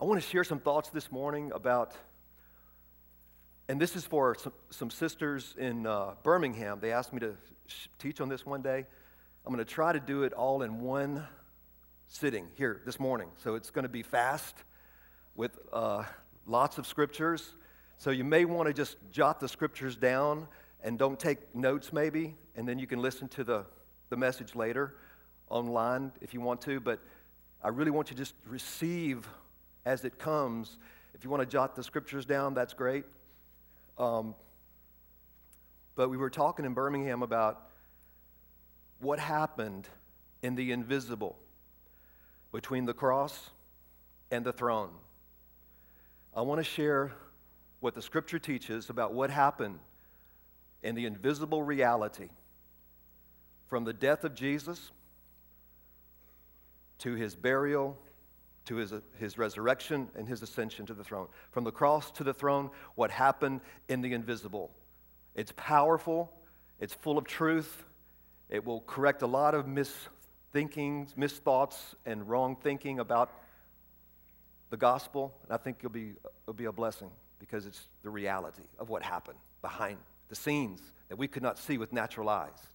I want to share some thoughts this morning about, and this is for some, some sisters in uh, Birmingham. They asked me to sh- teach on this one day. I'm going to try to do it all in one sitting here this morning. So it's going to be fast with uh, lots of scriptures. So you may want to just jot the scriptures down and don't take notes, maybe, and then you can listen to the, the message later online if you want to. But I really want you to just receive as it comes. If you want to jot the scriptures down, that's great. Um, but we were talking in Birmingham about what happened in the invisible between the cross and the throne. I want to share what the scripture teaches about what happened in the invisible reality from the death of Jesus to his burial to his, his resurrection and his ascension to the throne. From the cross to the throne, what happened in the invisible. It's powerful, it's full of truth, it will correct a lot of misthinkings, misthoughts, and wrong thinking about the gospel. And I think it'll be, it'll be a blessing because it's the reality of what happened behind the scenes that we could not see with natural eyes.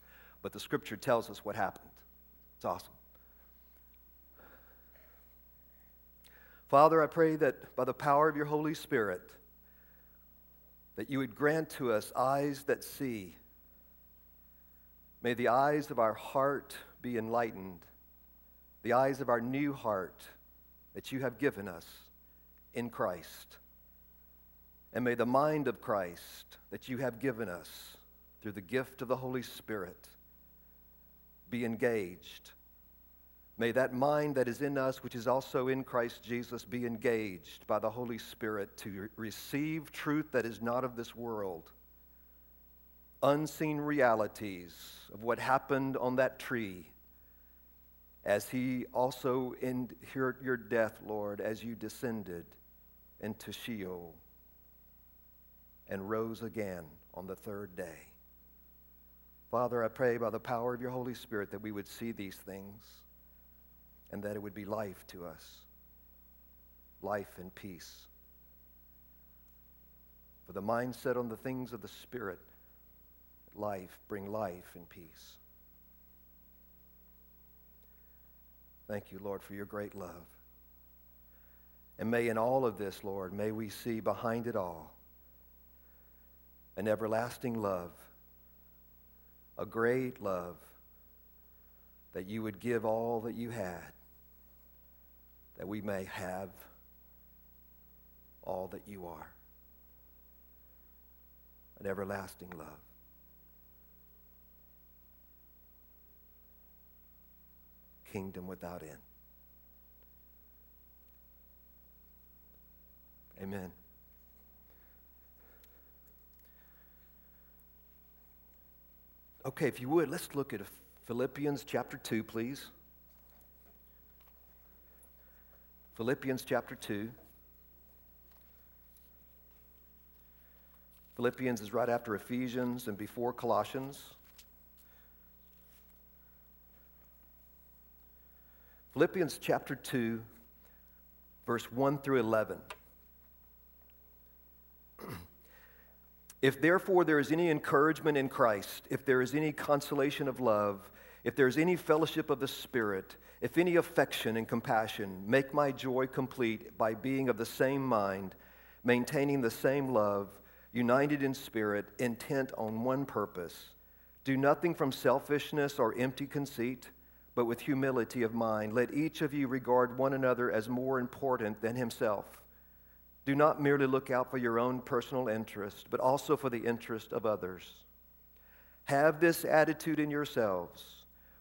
But the scripture tells us what happened. It's awesome. Father, I pray that by the power of your Holy Spirit, that you would grant to us eyes that see. May the eyes of our heart be enlightened, the eyes of our new heart that you have given us in Christ. And may the mind of Christ that you have given us through the gift of the Holy Spirit be engaged May that mind that is in us, which is also in Christ Jesus, be engaged by the Holy Spirit to re- receive truth that is not of this world, unseen realities of what happened on that tree, as He also endured your death, Lord, as you descended into Sheol and rose again on the third day. Father, I pray by the power of your Holy Spirit that we would see these things and that it would be life to us life and peace. For the mindset on the things of the Spirit, life, bring life and peace. Thank you, Lord, for your great love. And may in all of this, Lord, may we see behind it all an everlasting love, a great love, that you would give all that you had that we may have all that you are an everlasting love. Kingdom without end. Amen. Okay, if you would, let's look at Philippians chapter 2, please. Philippians chapter 2. Philippians is right after Ephesians and before Colossians. Philippians chapter 2, verse 1 through 11. if therefore there is any encouragement in Christ, if there is any consolation of love, if there is any fellowship of the Spirit, if any affection and compassion, make my joy complete by being of the same mind, maintaining the same love, united in spirit, intent on one purpose. Do nothing from selfishness or empty conceit, but with humility of mind. Let each of you regard one another as more important than himself. Do not merely look out for your own personal interest, but also for the interest of others. Have this attitude in yourselves,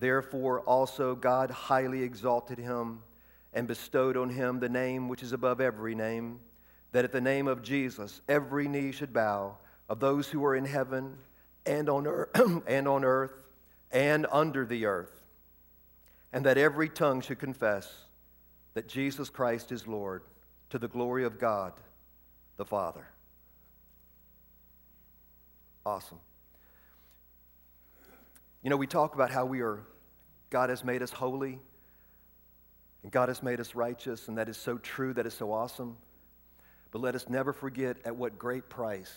Therefore, also God highly exalted him and bestowed on him the name which is above every name, that at the name of Jesus every knee should bow of those who are in heaven and on earth and on earth and under the earth, and that every tongue should confess that Jesus Christ is Lord to the glory of God the Father. Awesome. You know, we talk about how we are, God has made us holy, and God has made us righteous, and that is so true, that is so awesome. But let us never forget at what great price,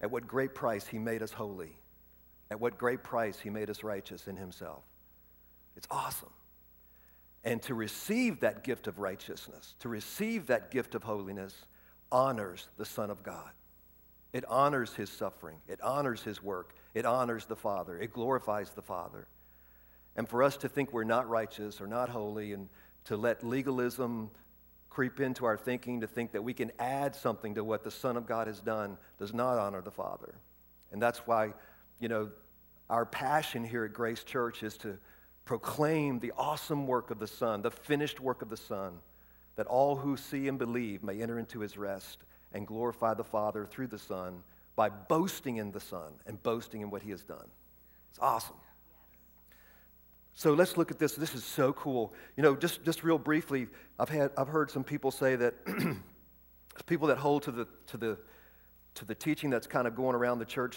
at what great price He made us holy, at what great price He made us righteous in Himself. It's awesome. And to receive that gift of righteousness, to receive that gift of holiness, honors the Son of God. It honors his suffering. It honors his work. It honors the Father. It glorifies the Father. And for us to think we're not righteous or not holy and to let legalism creep into our thinking to think that we can add something to what the Son of God has done does not honor the Father. And that's why, you know, our passion here at Grace Church is to proclaim the awesome work of the Son, the finished work of the Son, that all who see and believe may enter into his rest and glorify the Father through the Son by boasting in the Son and boasting in what He has done. It's awesome. So let's look at this. This is so cool. You know, just, just real briefly, I've, had, I've heard some people say that people that hold to the, to, the, to the teaching that's kind of going around the church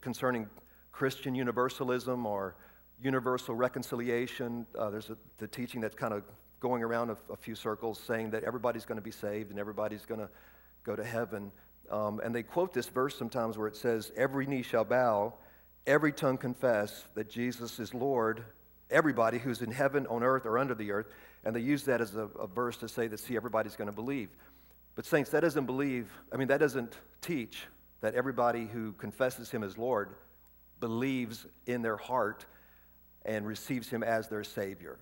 concerning Christian universalism or universal reconciliation. Uh, there's a, the teaching that's kind of going around a, a few circles saying that everybody's going to be saved and everybody's going to go to heaven. Um, and they quote this verse sometimes where it says, Every knee shall bow, every tongue confess that Jesus is Lord, everybody who's in heaven, on earth, or under the earth. And they use that as a, a verse to say that, see, everybody's going to believe. But, saints, that doesn't believe, I mean, that doesn't teach that everybody who confesses him as Lord believes in their heart and receives him as their Savior.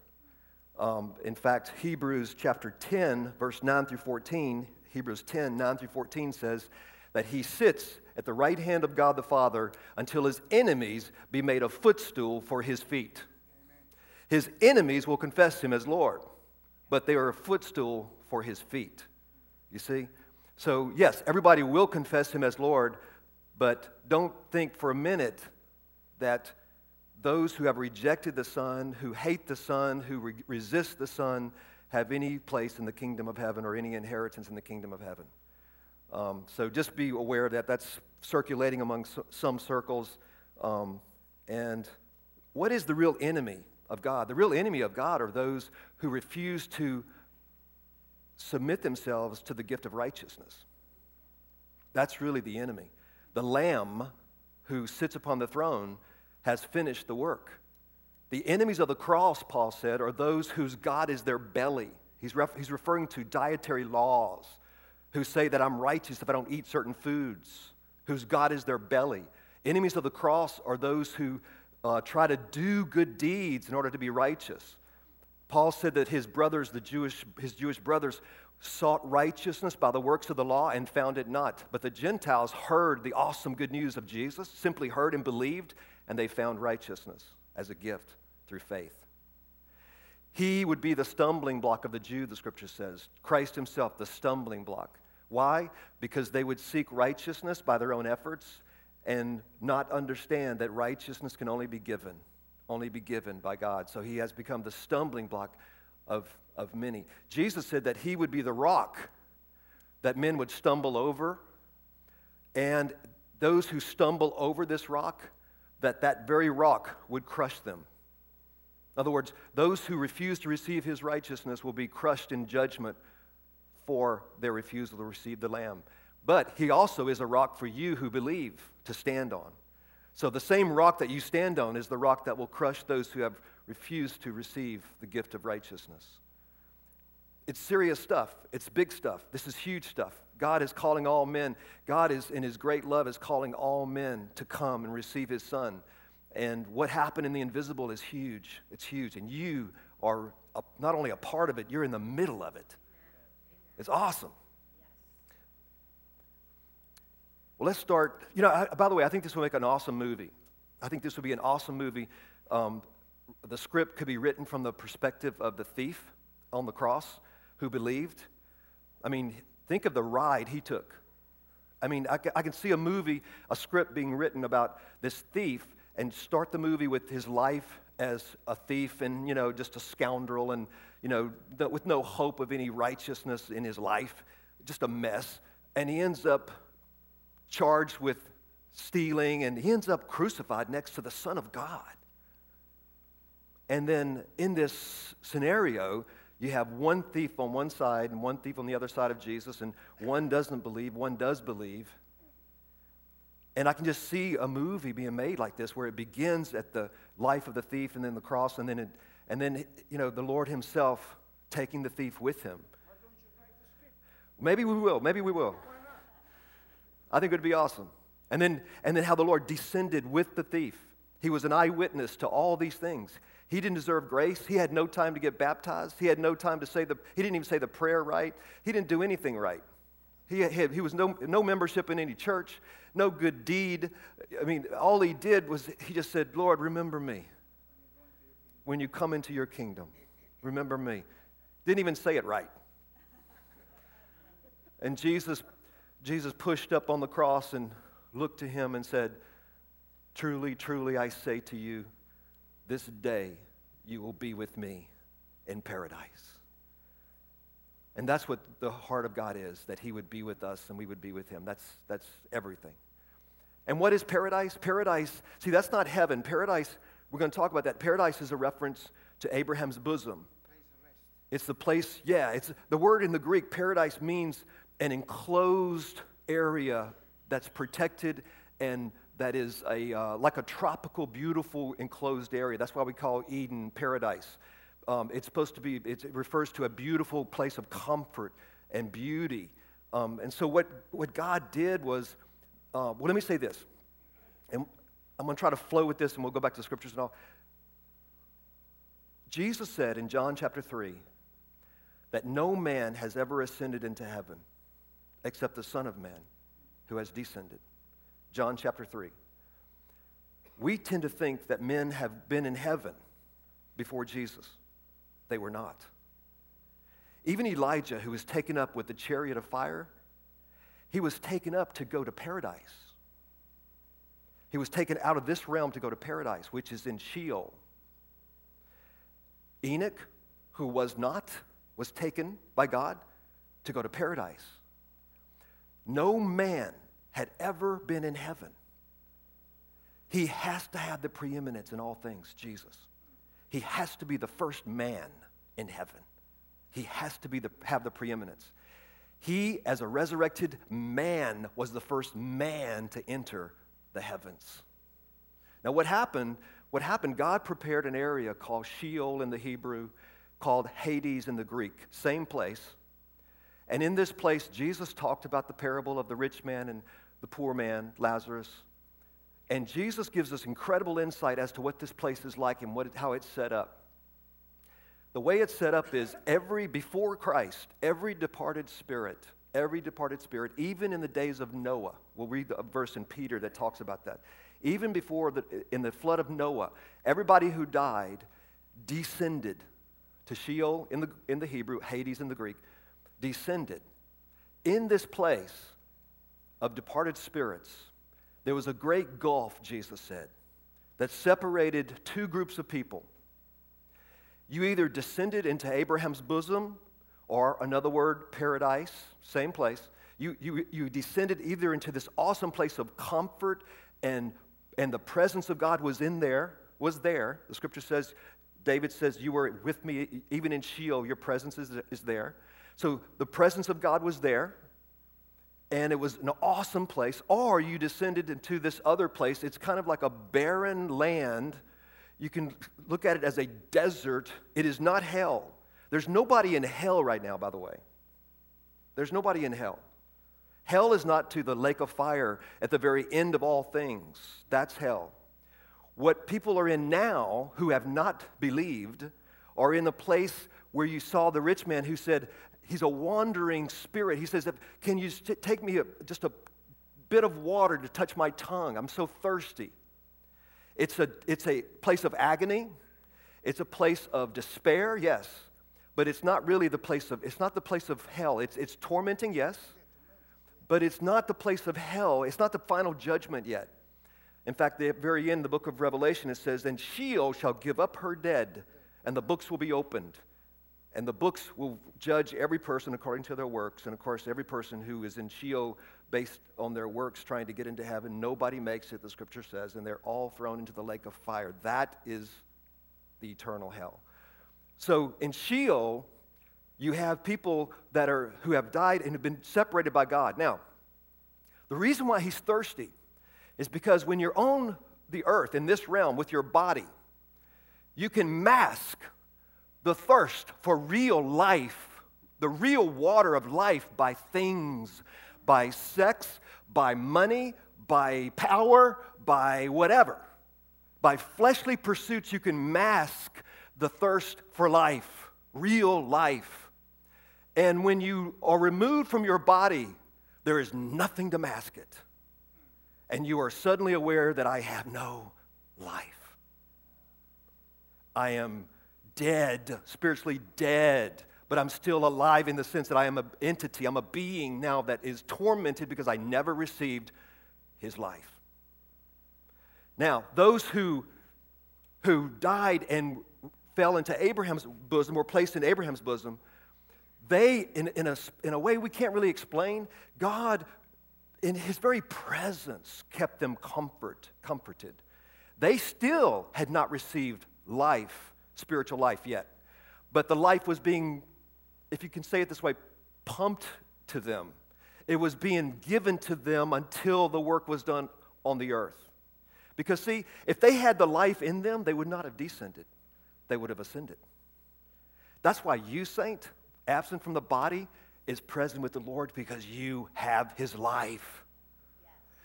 Um, in fact, Hebrews chapter 10, verse 9 through 14, Hebrews 10 9 through 14 says that he sits at the right hand of God the Father until his enemies be made a footstool for his feet. His enemies will confess him as Lord, but they are a footstool for his feet. You see? So, yes, everybody will confess him as Lord, but don't think for a minute that those who have rejected the Son, who hate the Son, who re- resist the Son, have any place in the kingdom of heaven or any inheritance in the kingdom of heaven. Um, so just be aware that. That's circulating among some circles. Um, and what is the real enemy of God? The real enemy of God are those who refuse to submit themselves to the gift of righteousness. That's really the enemy. The Lamb who sits upon the throne has finished the work. The enemies of the cross, Paul said, are those whose God is their belly. He's, ref- he's referring to dietary laws, who say that I'm righteous if I don't eat certain foods, whose God is their belly. Enemies of the cross are those who uh, try to do good deeds in order to be righteous. Paul said that his brothers, the Jewish, his Jewish brothers, sought righteousness by the works of the law and found it not. But the Gentiles heard the awesome good news of Jesus, simply heard and believed, and they found righteousness as a gift through faith. He would be the stumbling block of the Jew, the scripture says. Christ himself, the stumbling block. Why? Because they would seek righteousness by their own efforts and not understand that righteousness can only be given, only be given by God. So he has become the stumbling block of, of many. Jesus said that he would be the rock that men would stumble over, and those who stumble over this rock, that that very rock would crush them. In other words, those who refuse to receive his righteousness will be crushed in judgment for their refusal to receive the Lamb. But he also is a rock for you who believe to stand on. So the same rock that you stand on is the rock that will crush those who have refused to receive the gift of righteousness. It's serious stuff. It's big stuff. This is huge stuff. God is calling all men. God is, in his great love, is calling all men to come and receive his son. And what happened in the invisible is huge. It's huge. And you are a, not only a part of it, you're in the middle of it. It's awesome. Well, let's start. You know, I, by the way, I think this will make an awesome movie. I think this would be an awesome movie. Um, the script could be written from the perspective of the thief on the cross who believed. I mean, think of the ride he took. I mean, I, I can see a movie, a script being written about this thief and start the movie with his life as a thief and, you know, just a scoundrel and, you know, with no hope of any righteousness in his life, just a mess. And he ends up charged with stealing and he ends up crucified next to the Son of God. And then in this scenario, you have one thief on one side and one thief on the other side of Jesus, and one doesn't believe, one does believe. And I can just see a movie being made like this where it begins at the life of the thief and then the cross, and then, it, and then you know, the Lord Himself taking the thief with Him. Maybe we will. Maybe we will. I think it would be awesome. And then, and then how the Lord descended with the thief. He was an eyewitness to all these things. He didn't deserve grace. He had no time to get baptized. He had no time to say the, he didn't even say the prayer right. He didn't do anything right. He, had, he was no, no membership in any church, no good deed. I mean, all he did was he just said, Lord, remember me when you come into your kingdom. Remember me. Didn't even say it right. And Jesus, Jesus pushed up on the cross and looked to him and said, Truly, truly, I say to you, this day you will be with me in paradise. And that's what the heart of God is that He would be with us and we would be with Him. That's, that's everything. And what is paradise? Paradise, see, that's not heaven. Paradise, we're going to talk about that. Paradise is a reference to Abraham's bosom. It's the place, yeah, it's the word in the Greek, paradise means an enclosed area that's protected and that is a, uh, like a tropical, beautiful, enclosed area. That's why we call Eden paradise. Um, it's supposed to be, it refers to a beautiful place of comfort and beauty. Um, and so, what, what God did was, uh, well, let me say this. And I'm going to try to flow with this, and we'll go back to the scriptures and all. Jesus said in John chapter 3 that no man has ever ascended into heaven except the Son of Man who has descended. John chapter 3. We tend to think that men have been in heaven before Jesus. They were not. Even Elijah, who was taken up with the chariot of fire, he was taken up to go to paradise. He was taken out of this realm to go to paradise, which is in Sheol. Enoch, who was not, was taken by God to go to paradise. No man had ever been in heaven. He has to have the preeminence in all things, Jesus. He has to be the first man in heaven. He has to be the, have the preeminence. He, as a resurrected man, was the first man to enter the heavens. Now, what happened? What happened? God prepared an area called Sheol in the Hebrew, called Hades in the Greek, same place. And in this place, Jesus talked about the parable of the rich man and the poor man, Lazarus. And Jesus gives us incredible insight as to what this place is like and what, how it's set up. The way it's set up is every, before Christ, every departed spirit, every departed spirit, even in the days of Noah, we'll read a verse in Peter that talks about that. Even before, the, in the flood of Noah, everybody who died descended to Sheol in the, in the Hebrew, Hades in the Greek, descended. In this place, of departed spirits, there was a great gulf, Jesus said, that separated two groups of people. You either descended into Abraham's bosom, or another word, paradise, same place. You, you, you descended either into this awesome place of comfort and, and the presence of God was in there, was there. The scripture says, David says, You were with me even in Sheol, your presence is, is there. So the presence of God was there and it was an awesome place, or you descended into this other place. It's kind of like a barren land. You can look at it as a desert. It is not hell. There's nobody in hell right now, by the way. There's nobody in hell. Hell is not to the lake of fire at the very end of all things. That's hell. What people are in now who have not believed are in the place where you saw the rich man who said, he's a wandering spirit. He says, Can you take me a, just a bit of water to touch my tongue? I'm so thirsty. It's a, it's a place of agony, it's a place of despair, yes. but it's not really the place of, it's not the place of hell. It's, it's tormenting, yes, but it's not the place of hell. It's not the final judgment yet. In fact, the very end, of the book of Revelation, it says, And Sheol shall give up her dead, and the books will be opened. And the books will judge every person according to their works. And of course, every person who is in Sheol based on their works trying to get into heaven, nobody makes it, the scripture says, and they're all thrown into the lake of fire. That is the eternal hell. So in Sheol, you have people that are who have died and have been separated by God. Now, the reason why he's thirsty is because when you're on the earth in this realm with your body, you can mask the thirst for real life, the real water of life by things, by sex, by money, by power, by whatever. By fleshly pursuits, you can mask the thirst for life, real life. And when you are removed from your body, there is nothing to mask it and you are suddenly aware that I have no life. I am dead, spiritually dead, but I'm still alive in the sense that I am an entity, I'm a being now that is tormented because I never received his life. Now, those who, who died and fell into Abraham's bosom, were placed in Abraham's bosom, they, in, in, a, in a way we can't really explain, God in his very presence kept them comfort, comforted. They still had not received life, spiritual life yet. But the life was being, if you can say it this way, pumped to them. It was being given to them until the work was done on the earth. Because, see, if they had the life in them, they would not have descended, they would have ascended. That's why you, saint, absent from the body, is present with the Lord because you have his life.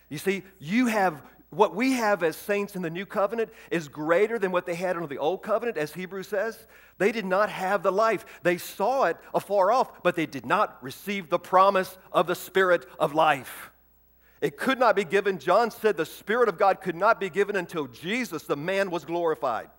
You see, you have what we have as saints in the new covenant is greater than what they had under the old covenant, as Hebrews says. They did not have the life. They saw it afar off, but they did not receive the promise of the Spirit of life. It could not be given. John said the Spirit of God could not be given until Jesus, the man, was glorified.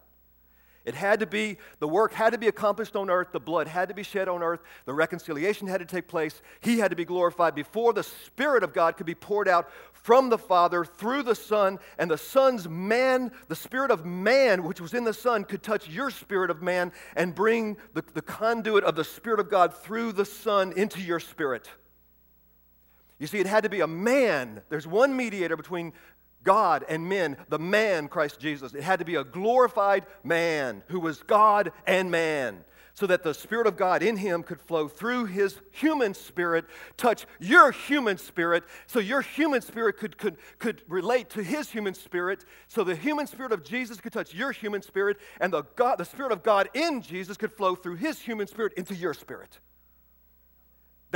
It had to be, the work had to be accomplished on earth, the blood had to be shed on earth, the reconciliation had to take place, he had to be glorified before the Spirit of God could be poured out from the Father through the Son, and the Son's man, the Spirit of man, which was in the Son, could touch your spirit of man and bring the, the conduit of the Spirit of God through the Son into your spirit. You see, it had to be a man. There's one mediator between God and men, the man, Christ Jesus. It had to be a glorified man who was God and man, so that the Spirit of God in him could flow through his human spirit, touch your human spirit, so your human spirit could, could, could relate to his human spirit, so the human spirit of Jesus could touch your human spirit, and the, God, the Spirit of God in Jesus could flow through his human spirit into your spirit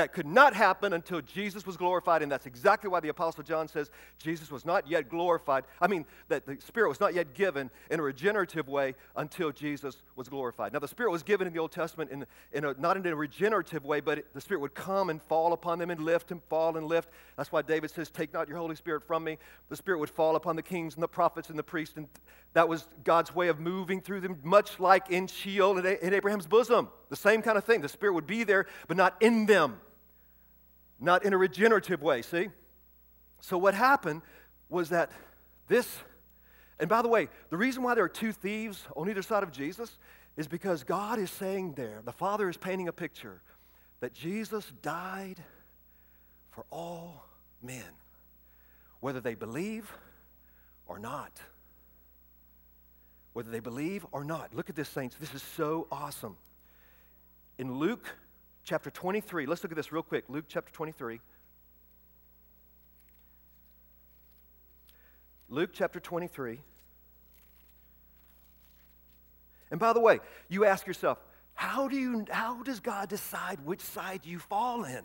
that could not happen until Jesus was glorified, and that's exactly why the Apostle John says Jesus was not yet glorified. I mean, that the Spirit was not yet given in a regenerative way until Jesus was glorified. Now, the Spirit was given in the Old Testament in, in a, not in a regenerative way, but it, the Spirit would come and fall upon them and lift and fall and lift. That's why David says, Take not your Holy Spirit from me. The Spirit would fall upon the kings and the prophets and the priests, and that was God's way of moving through them, much like in Sheol and in Abraham's bosom. The same kind of thing. The Spirit would be there, but not in them not in a regenerative way, see? So what happened was that this, and by the way, the reason why there are two thieves on either side of Jesus is because God is saying there, the Father is painting a picture that Jesus died for all men, whether they believe or not. Whether they believe or not. Look at this, saints. This is so awesome. In Luke chapter 23. Let's look at this real quick. Luke chapter 23. Luke chapter 23. And by the way, you ask yourself, how, do you, how does God decide which side you fall in?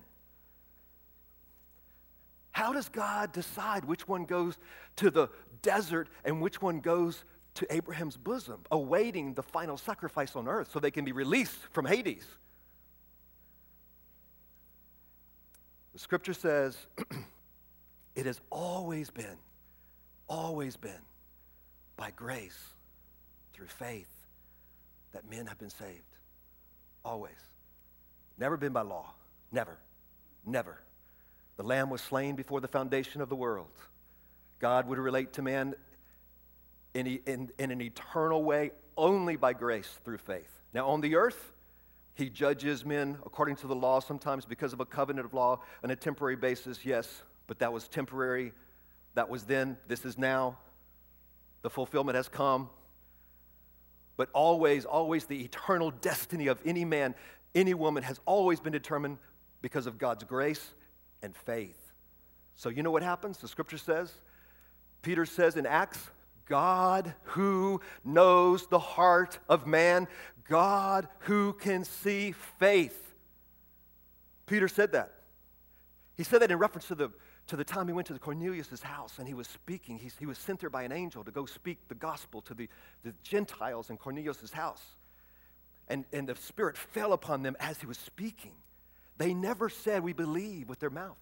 How does God decide which one goes to the desert and which one goes to Abraham's bosom, awaiting the final sacrifice on earth so they can be released from Hades? The scripture says it has always been, always been by grace through faith that men have been saved. Always. Never been by law. Never. Never. The Lamb was slain before the foundation of the world. God would relate to man in, in, in an eternal way only by grace through faith. Now, on the earth, he judges men according to the law, sometimes because of a covenant of law on a temporary basis, yes, but that was temporary. That was then. This is now. The fulfillment has come. But always, always, the eternal destiny of any man, any woman has always been determined because of God's grace and faith. So, you know what happens? The scripture says, Peter says in Acts, God who knows the heart of man, God who can see faith. Peter said that. He said that in reference to the, to the time he went to Cornelius' house and he was speaking. He was sent there by an angel to go speak the gospel to the, the Gentiles in Cornelius' house. And, and the Spirit fell upon them as he was speaking. They never said, We believe with their mouth.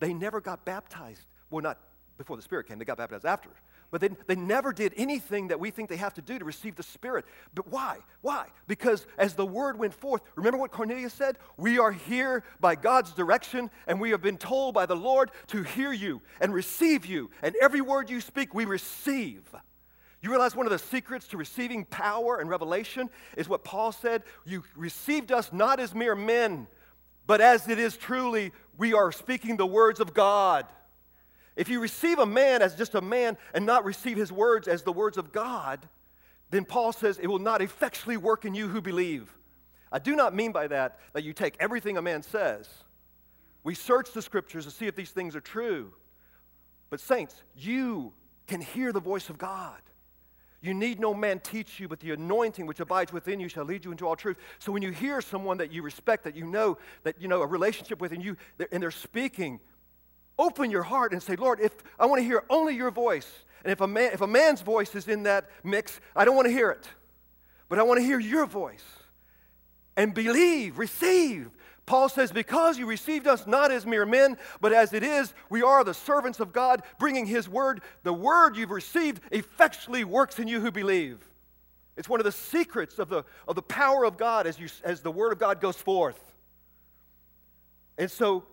They never got baptized. Well, not before the Spirit came, they got baptized after. But they, they never did anything that we think they have to do to receive the Spirit. But why? Why? Because as the word went forth, remember what Cornelius said? We are here by God's direction, and we have been told by the Lord to hear you and receive you. And every word you speak, we receive. You realize one of the secrets to receiving power and revelation is what Paul said You received us not as mere men, but as it is truly, we are speaking the words of God. If you receive a man as just a man and not receive his words as the words of God, then Paul says it will not effectually work in you who believe. I do not mean by that that you take everything a man says. We search the scriptures to see if these things are true. But, saints, you can hear the voice of God. You need no man teach you, but the anointing which abides within you shall lead you into all truth. So when you hear someone that you respect, that you know, that you know a relationship with, and you and they're speaking open your heart and say, Lord, if I want to hear only your voice, and if a, man, if a man's voice is in that mix, I don't want to hear it. But I want to hear your voice. And believe, receive. Paul says, Because you received us not as mere men, but as it is, we are the servants of God, bringing his word. The word you've received effectually works in you who believe. It's one of the secrets of the, of the power of God as, you, as the word of God goes forth. And so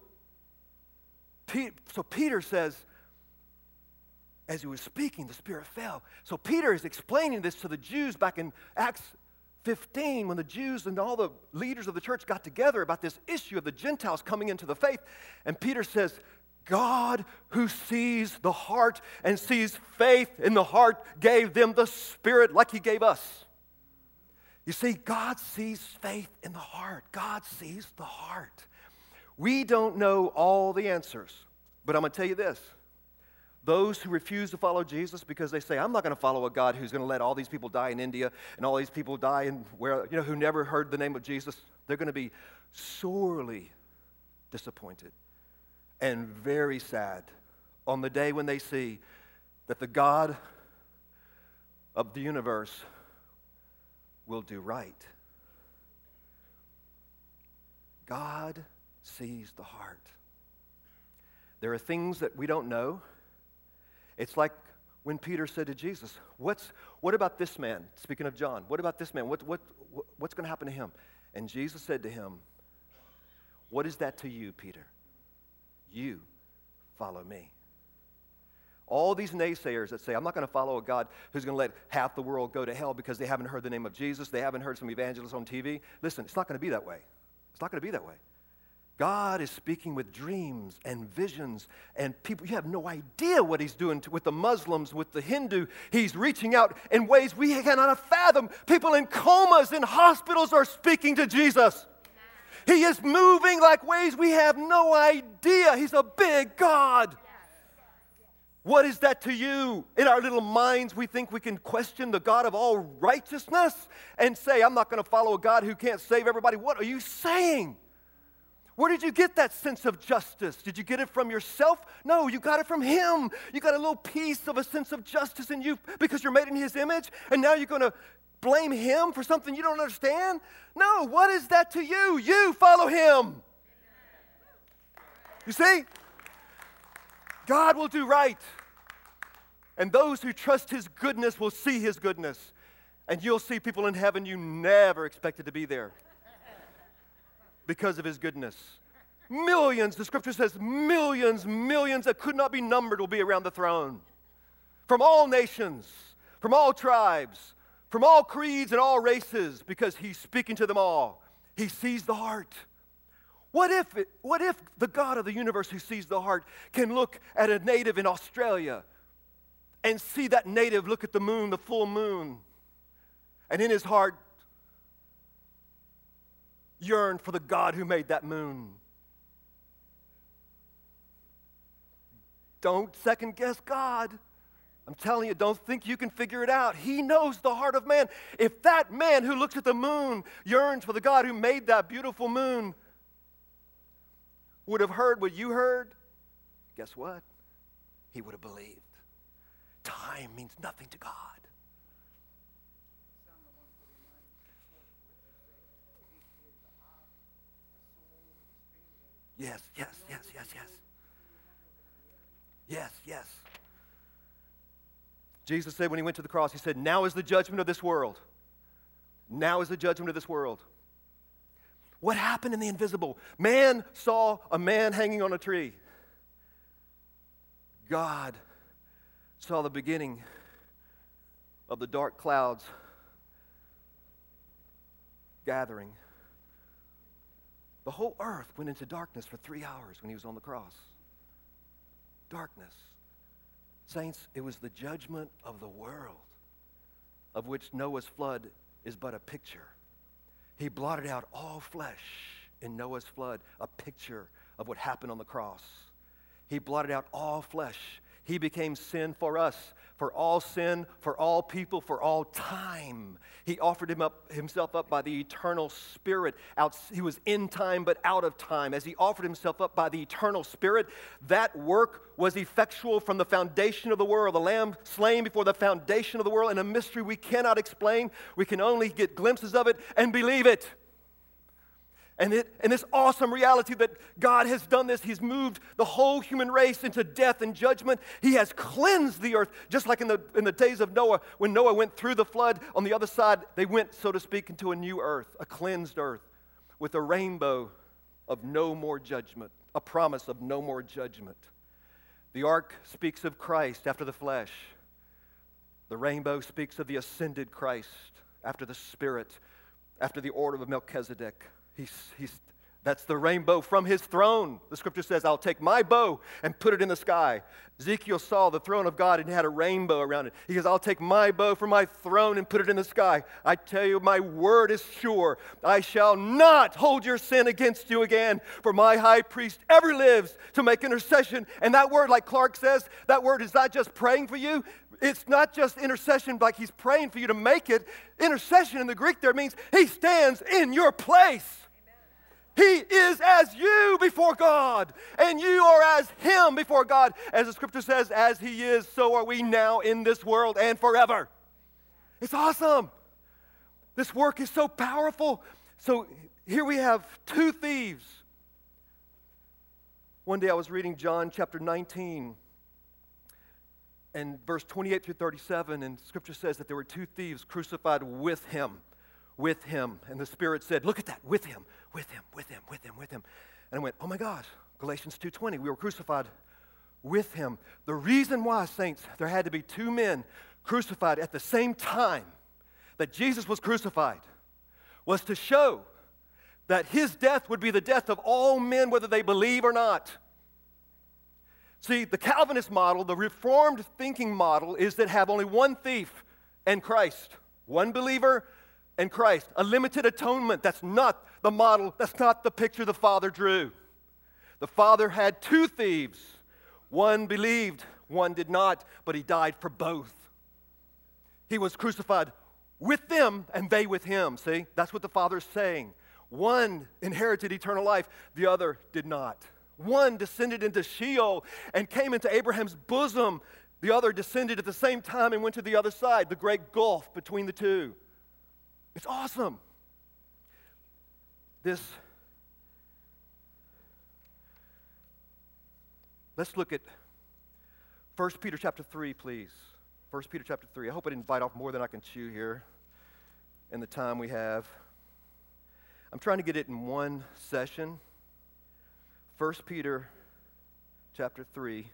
so Peter says, as he was speaking, the Spirit fell. So Peter is explaining this to the Jews back in Acts 15 when the Jews and all the leaders of the church got together about this issue of the Gentiles coming into the faith. And Peter says, God who sees the heart and sees faith in the heart gave them the Spirit like he gave us. You see, God sees faith in the heart. God sees the heart. We don't know all the answers, but I'm going to tell you this. Those who refuse to follow Jesus because they say, I'm not going to follow a God who's going to let all these people die in India and all these people die in where, you know, who never heard the name of Jesus, they're going to be sorely disappointed and very sad on the day when they see that the God of the universe will do right. God sees the heart. There are things that we don't know. It's like when Peter said to Jesus, What's, What about this man? Speaking of John, what about this man? What, what, what what's going to happen to him? And Jesus said to him, What is that to you, Peter? You follow me. All these naysayers that say, I'm not going to follow a God who's going to let half the world go to hell because they haven't heard the name of Jesus, they haven't heard some evangelists on TV. Listen, it's not going to be that way. It's not going to be that way. God is speaking with dreams and visions, and people, you have no idea what He's doing to, with the Muslims, with the Hindu. He's reaching out in ways we cannot fathom. People in comas in hospitals are speaking to Jesus. He is moving like ways we have no idea. He's a big God. What is that to you? In our little minds, we think we can question the God of all righteousness and say, I'm not going to follow a God who can't save everybody. What are you saying? Where did you get that sense of justice? Did you get it from yourself? No, you got it from Him. You got a little piece of a sense of justice in you because you're made in His image, and now you're going to blame Him for something you don't understand? No, what is that to you? You follow Him. You see? God will do right. And those who trust His goodness will see His goodness. And you'll see people in heaven you never expected to be there. Because of his goodness. Millions, the scripture says, millions, millions that could not be numbered will be around the throne. From all nations, from all tribes, from all creeds and all races, because he's speaking to them all. He sees the heart. What if, it, what if the God of the universe who sees the heart can look at a native in Australia and see that native look at the moon, the full moon, and in his heart yearn for the God who made that moon? Don't second guess God. I'm telling you, don't think you can figure it out. He knows the heart of man. If that man who looks at the moon yearns for the God who made that beautiful moon would have heard what you heard, guess what? He would have believed. Time means nothing to God. Yes, yes, yes, yes, yes. Yes, yes. Jesus said when he went to the cross, he said, Now is the judgment of this world. Now is the judgment of this world. What happened in the invisible? Man saw a man hanging on a tree. God saw the beginning of the dark clouds gathering. The whole earth went into darkness for three hours when he was on the cross darkness. Saints, it was the judgment of the world, of which Noah's flood is but a picture. He blotted out all flesh in Noah's flood, a picture of what happened on the cross. He blotted out all flesh. He became sin for us for all sin, for all people, for all time. He offered him up, himself up by the eternal Spirit. Out, he was in time but out of time. As he offered himself up by the eternal Spirit, that work was effectual from the foundation of the world. The Lamb slain before the foundation of the world in a mystery we cannot explain. We can only get glimpses of it and believe it. And, it, and this awesome reality that God has done this, He's moved the whole human race into death and judgment. He has cleansed the earth, just like in the, in the days of Noah. When Noah went through the flood, on the other side, they went, so to speak, into a new earth, a cleansed earth, with a rainbow of no more judgment, a promise of no more judgment. The ark speaks of Christ after the flesh, the rainbow speaks of the ascended Christ after the Spirit, after the order of Melchizedek. He's, he's, that's the rainbow from his throne. The scripture says, I'll take my bow and put it in the sky. Ezekiel saw the throne of God and had a rainbow around it. He says, I'll take my bow from my throne and put it in the sky. I tell you, my word is sure. I shall not hold your sin against you again, for my high priest ever lives to make intercession. And that word, like Clark says, that word is not just praying for you, it's not just intercession like he's praying for you to make it. Intercession in the Greek there means he stands in your place. He is as you before God, and you are as Him before God. As the scripture says, as He is, so are we now in this world and forever. It's awesome. This work is so powerful. So here we have two thieves. One day I was reading John chapter 19 and verse 28 through 37, and scripture says that there were two thieves crucified with him with him. And the Spirit said, Look at that, with him, with him, with him, with him, with him. And I went, Oh my gosh, Galatians 2.20, we were crucified with him. The reason why, saints, there had to be two men crucified at the same time that Jesus was crucified was to show that his death would be the death of all men, whether they believe or not. See, the Calvinist model, the Reformed thinking model, is that have only one thief and Christ, one believer and Christ. A limited atonement. That's not the model, that's not the picture the Father drew. The Father had two thieves. One believed, one did not, but he died for both. He was crucified with them and they with him. See, that's what the Father is saying. One inherited eternal life, the other did not. One descended into Sheol and came into Abraham's bosom. The other descended at the same time and went to the other side, the great gulf between the two. It's awesome. This, let's look at 1 Peter chapter 3, please. 1 Peter chapter 3. I hope I didn't bite off more than I can chew here in the time we have. I'm trying to get it in one session. 1 Peter chapter 3.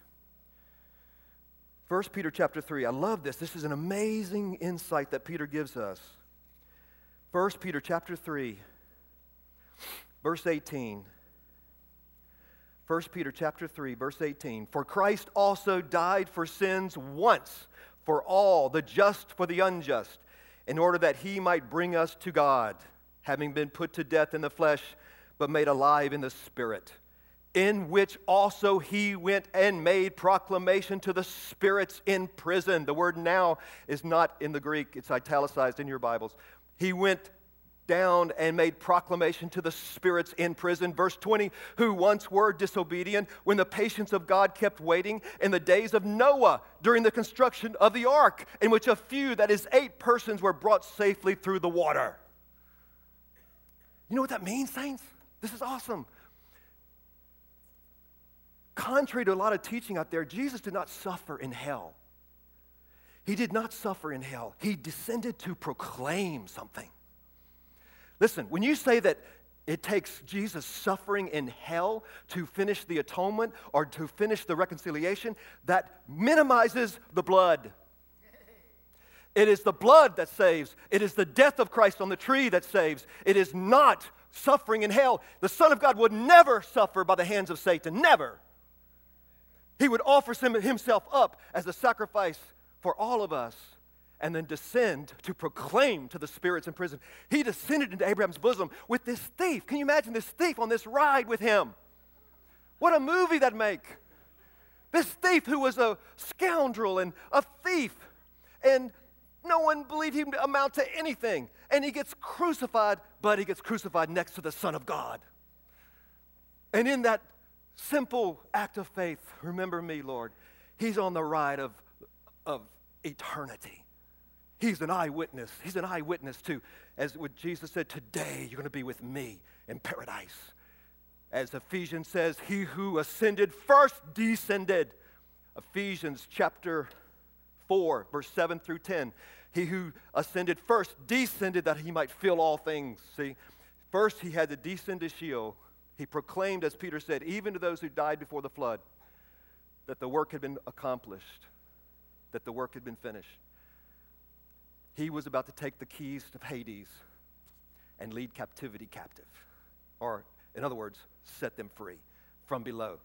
1 Peter chapter 3. I love this. This is an amazing insight that Peter gives us. 1 Peter chapter 3, verse 18. 1 Peter chapter 3 verse 18 For Christ also died for sins once for all the just for the unjust in order that he might bring us to God having been put to death in the flesh but made alive in the spirit in which also he went and made proclamation to the spirits in prison. The word now is not in the Greek. It's italicized in your Bibles. He went down and made proclamation to the spirits in prison. Verse 20, who once were disobedient when the patience of God kept waiting in the days of Noah during the construction of the ark, in which a few, that is, eight persons, were brought safely through the water. You know what that means, saints? This is awesome. Contrary to a lot of teaching out there, Jesus did not suffer in hell. He did not suffer in hell. He descended to proclaim something. Listen, when you say that it takes Jesus suffering in hell to finish the atonement or to finish the reconciliation, that minimizes the blood. It is the blood that saves. It is the death of Christ on the tree that saves. It is not suffering in hell. The Son of God would never suffer by the hands of Satan. Never. He would offer himself up as a sacrifice for all of us and then descend to proclaim to the spirits in prison. He descended into Abraham's bosom with this thief. Can you imagine this thief on this ride with him? What a movie that'd make. This thief who was a scoundrel and a thief, and no one believed him to amount to anything. And he gets crucified, but he gets crucified next to the Son of God. And in that simple act of faith, remember me, Lord, he's on the ride of, of eternity. He's an eyewitness. He's an eyewitness to, as what Jesus said, today you're going to be with me in paradise. As Ephesians says, he who ascended first descended. Ephesians chapter 4, verse 7 through 10. He who ascended first descended that he might fill all things. See, first he had to descend to Sheol. He proclaimed, as Peter said, even to those who died before the flood, that the work had been accomplished, that the work had been finished. He was about to take the keys to Hades and lead captivity captive. Or, in other words, set them free from below.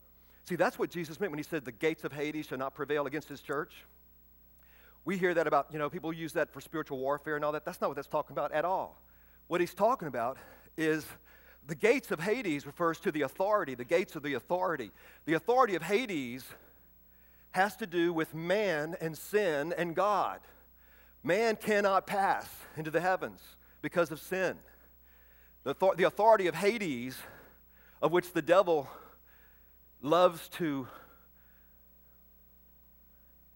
See, that's what Jesus meant when he said, The gates of Hades shall not prevail against his church. We hear that about, you know, people use that for spiritual warfare and all that. That's not what that's talking about at all. What he's talking about is the gates of Hades refers to the authority, the gates of the authority. The authority of Hades has to do with man and sin and God. Man cannot pass into the heavens because of sin. The, the authority of Hades, of which the devil loves to,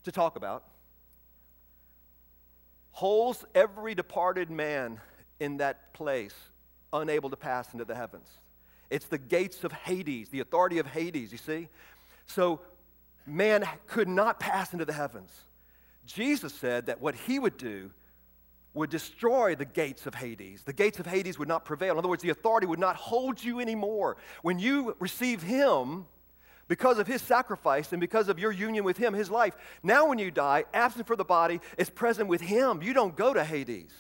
to talk about, holds every departed man in that place unable to pass into the heavens. It's the gates of Hades, the authority of Hades, you see? So man could not pass into the heavens. Jesus said that what he would do would destroy the gates of Hades. The gates of Hades would not prevail. In other words, the authority would not hold you anymore. When you receive him, because of his sacrifice and because of your union with him, his life, now when you die, absent for the body, is present with him. You don't go to Hades.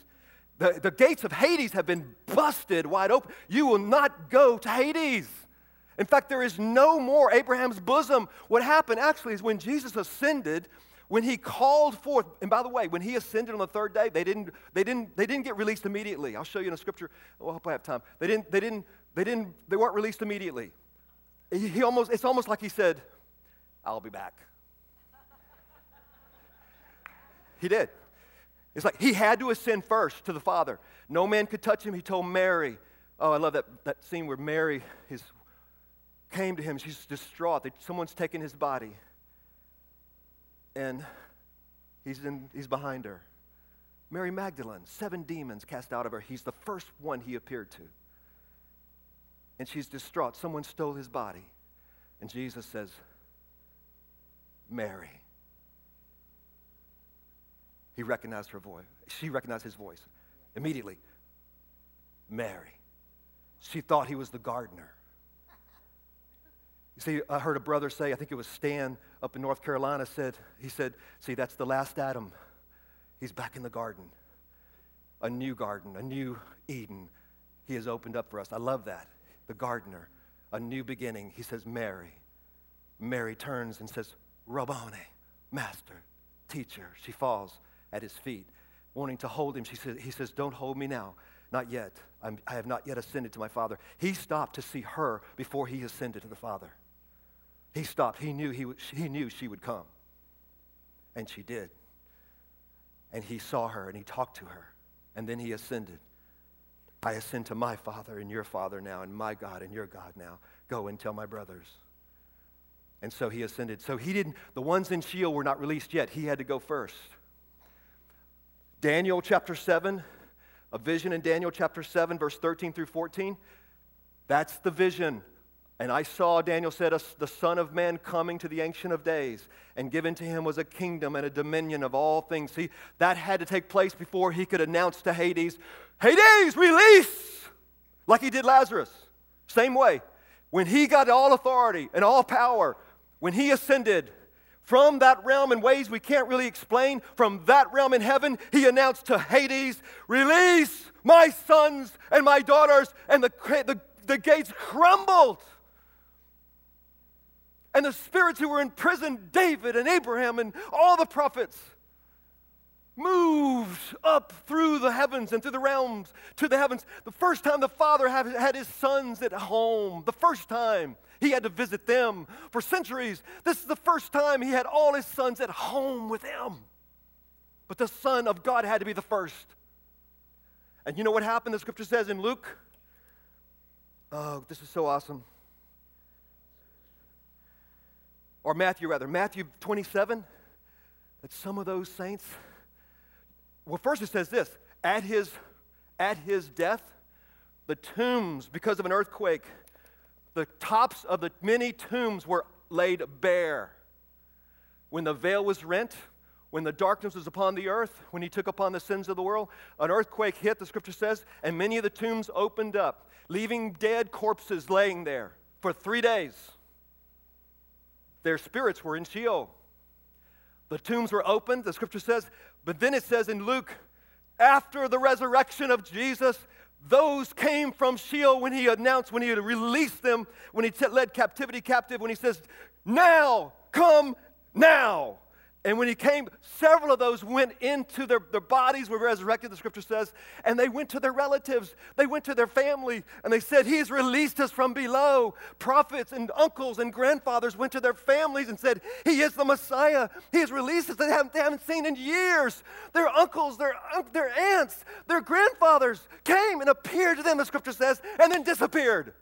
The, the gates of Hades have been busted wide open. You will not go to Hades. In fact, there is no more Abraham's bosom. What happened actually is when Jesus ascended, when he called forth, and by the way, when he ascended on the third day, they didn't, they didn't, they didn't get released immediately. I'll show you in a scripture. Well, I hope I have time. They didn't, they didn't, they didn't, they weren't released immediately. He, he almost, it's almost like he said, I'll be back. he did. It's like he had to ascend first to the Father. No man could touch him. He told Mary. Oh, I love that, that scene where Mary his, came to him. She's distraught that someone's taken his body and he's, in, he's behind her. Mary Magdalene, seven demons cast out of her. He's the first one he appeared to. And she's distraught. Someone stole his body. And Jesus says, Mary. He recognized her voice. She recognized his voice immediately. Mary. She thought he was the gardener. You see, I heard a brother say, I think it was Stan up in North Carolina, said, he said, see, that's the last Adam. He's back in the garden. A new garden, a new Eden. He has opened up for us. I love that. The gardener, a new beginning. He says, Mary. Mary turns and says, Rabboni, master, teacher. She falls at his feet, wanting to hold him. She says, he says, Don't hold me now. Not yet. I'm, I have not yet ascended to my Father. He stopped to see her before he ascended to the Father. He stopped. He knew, he, he knew she would come. And she did. And he saw her and he talked to her. And then he ascended. I ascend to my Father and your Father now, and my God and your God now. Go and tell my brothers. And so he ascended. So he didn't, the ones in Sheol were not released yet. He had to go first. Daniel chapter 7, a vision in Daniel chapter 7, verse 13 through 14. That's the vision. And I saw, Daniel said, the Son of Man coming to the Ancient of Days, and given to him was a kingdom and a dominion of all things. See, that had to take place before he could announce to Hades, Hades, release! Like he did Lazarus. Same way. When he got all authority and all power, when he ascended from that realm in ways we can't really explain, from that realm in heaven, he announced to Hades, Release my sons and my daughters. And the, the, the gates crumbled. And the spirits who were in prison, David and Abraham and all the prophets, moved up through the heavens and through the realms to the heavens. The first time the Father had, his sons at home, the first time he had to visit them for centuries. This is the first time he had all his sons at home with him. But the Son of God had to be the first. And you know what happened? The scripture says in Luke, oh, this is so awesome. Or Matthew, rather, Matthew 27, that some of those saints, well, first it says this at his, at his death, the tombs, because of an earthquake, the tops of the many tombs were laid bare. When the veil was rent, when the darkness was upon the earth, when he took upon the sins of the world, an earthquake hit, the scripture says, and many of the tombs opened up, leaving dead corpses laying there for three days. Their spirits were in Sheol. The tombs were opened, the scripture says, but then it says in Luke, after the resurrection of Jesus, those came from Sheol when he announced, when he had released them, when he led captivity captive, when he says, Now, come now. And when he came, several of those went into their, their bodies, were resurrected, the scripture says, and they went to their relatives, they went to their family, and they said, He has released us from below. Prophets and uncles and grandfathers went to their families and said, He is the Messiah. He has released us. They haven't, they haven't seen in years. Their uncles, their, their aunts, their grandfathers came and appeared to them, the scripture says, and then disappeared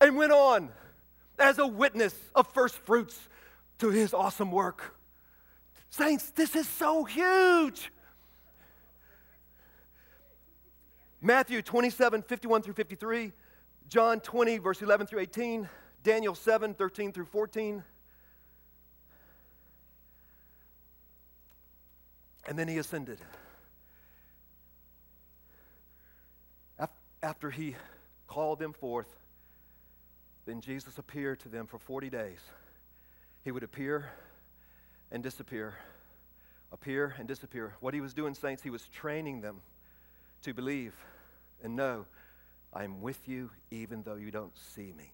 and went on as a witness of first fruits to his awesome work. Saints, this is so huge. Matthew 27, 51 through 53, John 20, verse 11 through 18, Daniel 7, 13 through 14. And then he ascended. After he called them forth, then Jesus appeared to them for 40 days. He would appear and disappear, appear and disappear. What he was doing, saints, he was training them to believe and know I'm with you even though you don't see me.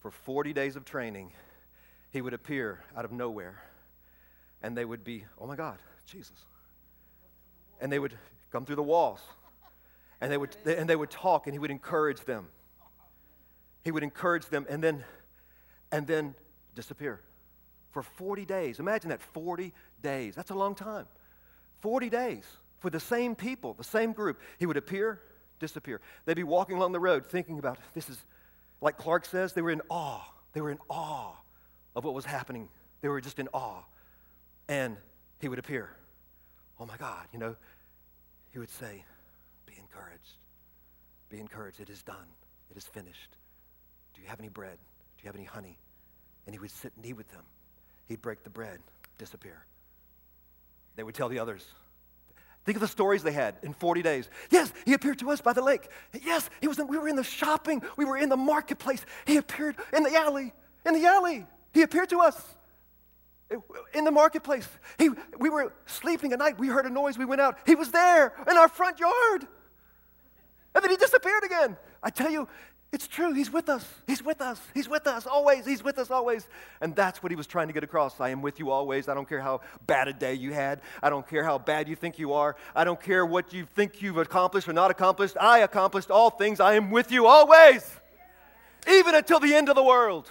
For 40 days of training, he would appear out of nowhere and they would be, oh my God, Jesus. And they would come through the walls and they would, and they would talk and he would encourage them. He would encourage them and then, and then disappear for 40 days. Imagine that 40 days. That's a long time. 40 days for the same people, the same group. He would appear, disappear. They'd be walking along the road thinking about this is, like Clark says, they were in awe. They were in awe of what was happening. They were just in awe. And he would appear. Oh my God, you know, he would say, Be encouraged. Be encouraged. It is done. It is finished. Do you have any bread? Do you have any honey? And he would sit and eat with them. He'd break the bread, disappear. They would tell the others. Think of the stories they had in 40 days. Yes, he appeared to us by the lake. Yes, he was in, we were in the shopping. We were in the marketplace. He appeared in the alley. In the alley. He appeared to us in the marketplace. He, we were sleeping at night. We heard a noise. We went out. He was there in our front yard. And then he disappeared again. I tell you, it's true. He's with us. He's with us. He's with us always. He's with us always. And that's what he was trying to get across. I am with you always. I don't care how bad a day you had. I don't care how bad you think you are. I don't care what you think you've accomplished or not accomplished. I accomplished all things. I am with you always, even until the end of the world.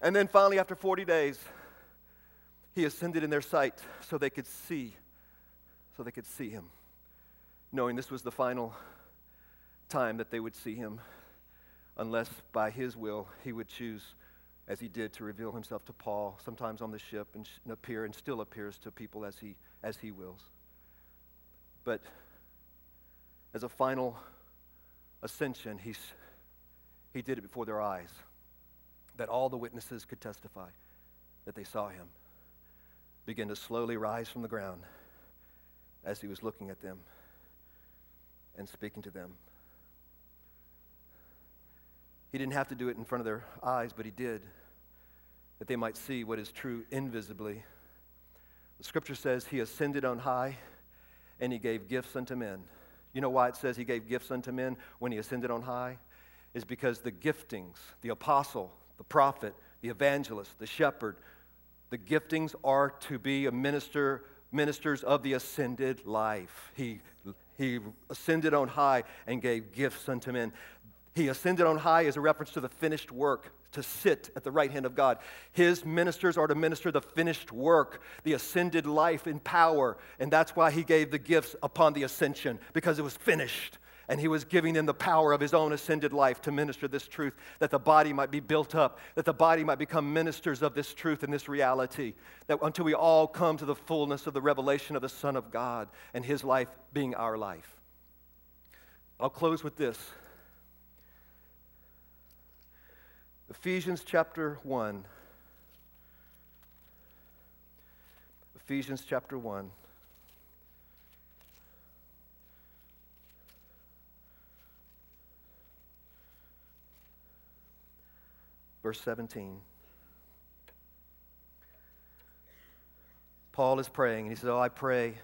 And then finally, after 40 days, he ascended in their sight so they could see, so they could see him, knowing this was the final time that they would see him unless by his will he would choose, as he did, to reveal himself to Paul, sometimes on the ship, and, appear and still appears to people as he, as he wills. But as a final ascension, he's, he did it before their eyes, that all the witnesses could testify that they saw him begin to slowly rise from the ground as he was looking at them and speaking to them. He didn't have to do it in front of their eyes, but he did, that they might see what is true invisibly. The scripture says he ascended on high and he gave gifts unto men. You know why it says he gave gifts unto men when he ascended on high? Is because the giftings, the apostle, the prophet, the evangelist, the shepherd, the giftings are to be a minister, ministers of the ascended life. He, he ascended on high and gave gifts unto men. He ascended on high is a reference to the finished work, to sit at the right hand of God. His ministers are to minister the finished work, the ascended life in power. And that's why he gave the gifts upon the ascension, because it was finished. And he was giving them the power of his own ascended life to minister this truth, that the body might be built up, that the body might become ministers of this truth and this reality, that until we all come to the fullness of the revelation of the Son of God and his life being our life. I'll close with this. Ephesians chapter 1. Ephesians chapter 1. Verse 17. Paul is praying, and he says, Oh, I pray.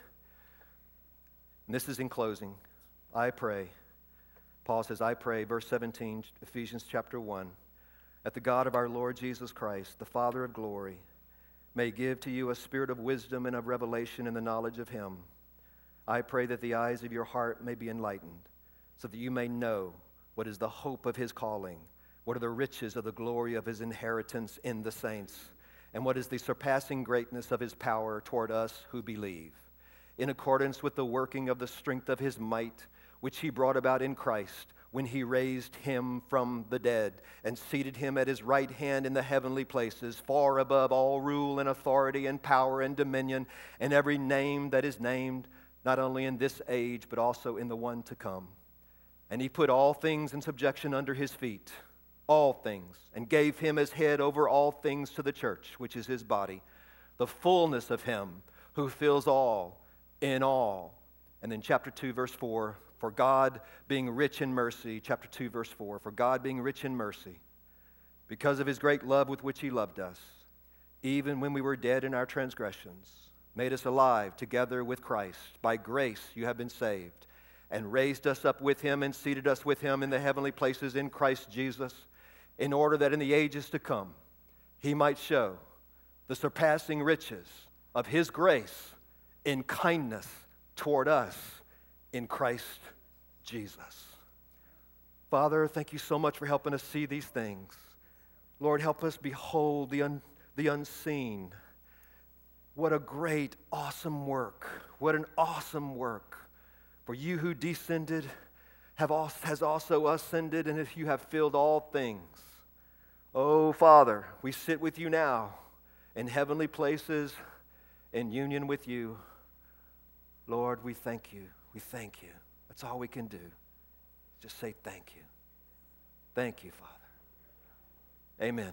And this is in closing. I pray. Paul says, I pray, verse 17, Ephesians chapter 1 that the God of our Lord Jesus Christ, the Father of glory, may give to you a spirit of wisdom and of revelation in the knowledge of Him. I pray that the eyes of your heart may be enlightened, so that you may know what is the hope of His calling, what are the riches of the glory of His inheritance in the saints, and what is the surpassing greatness of His power toward us who believe, in accordance with the working of the strength of His might, which He brought about in Christ when he raised him from the dead and seated him at his right hand in the heavenly places, far above all rule and authority and power and dominion and every name that is named, not only in this age, but also in the one to come. And he put all things in subjection under his feet, all things, and gave him as head over all things to the church, which is his body, the fullness of him who fills all in all. And then, chapter 2, verse 4 for God being rich in mercy, chapter 2, verse 4, for God being rich in mercy, because of his great love with which he loved us, even when we were dead in our transgressions, made us alive together with Christ. By grace you have been saved, and raised us up with him and seated us with him in the heavenly places in Christ Jesus, in order that in the ages to come he might show the surpassing riches of his grace in kindness toward us in Christ Jesus. Father, thank you so much for helping us see these things. Lord, help us behold the, un, the unseen. What a great, awesome work. What an awesome work. For you who descended have also, has also ascended, and if you have filled all things. Oh, Father, we sit with you now in heavenly places in union with you. Lord, we thank you. We thank you. That's all we can do. Just say thank you. Thank you, Father. Amen.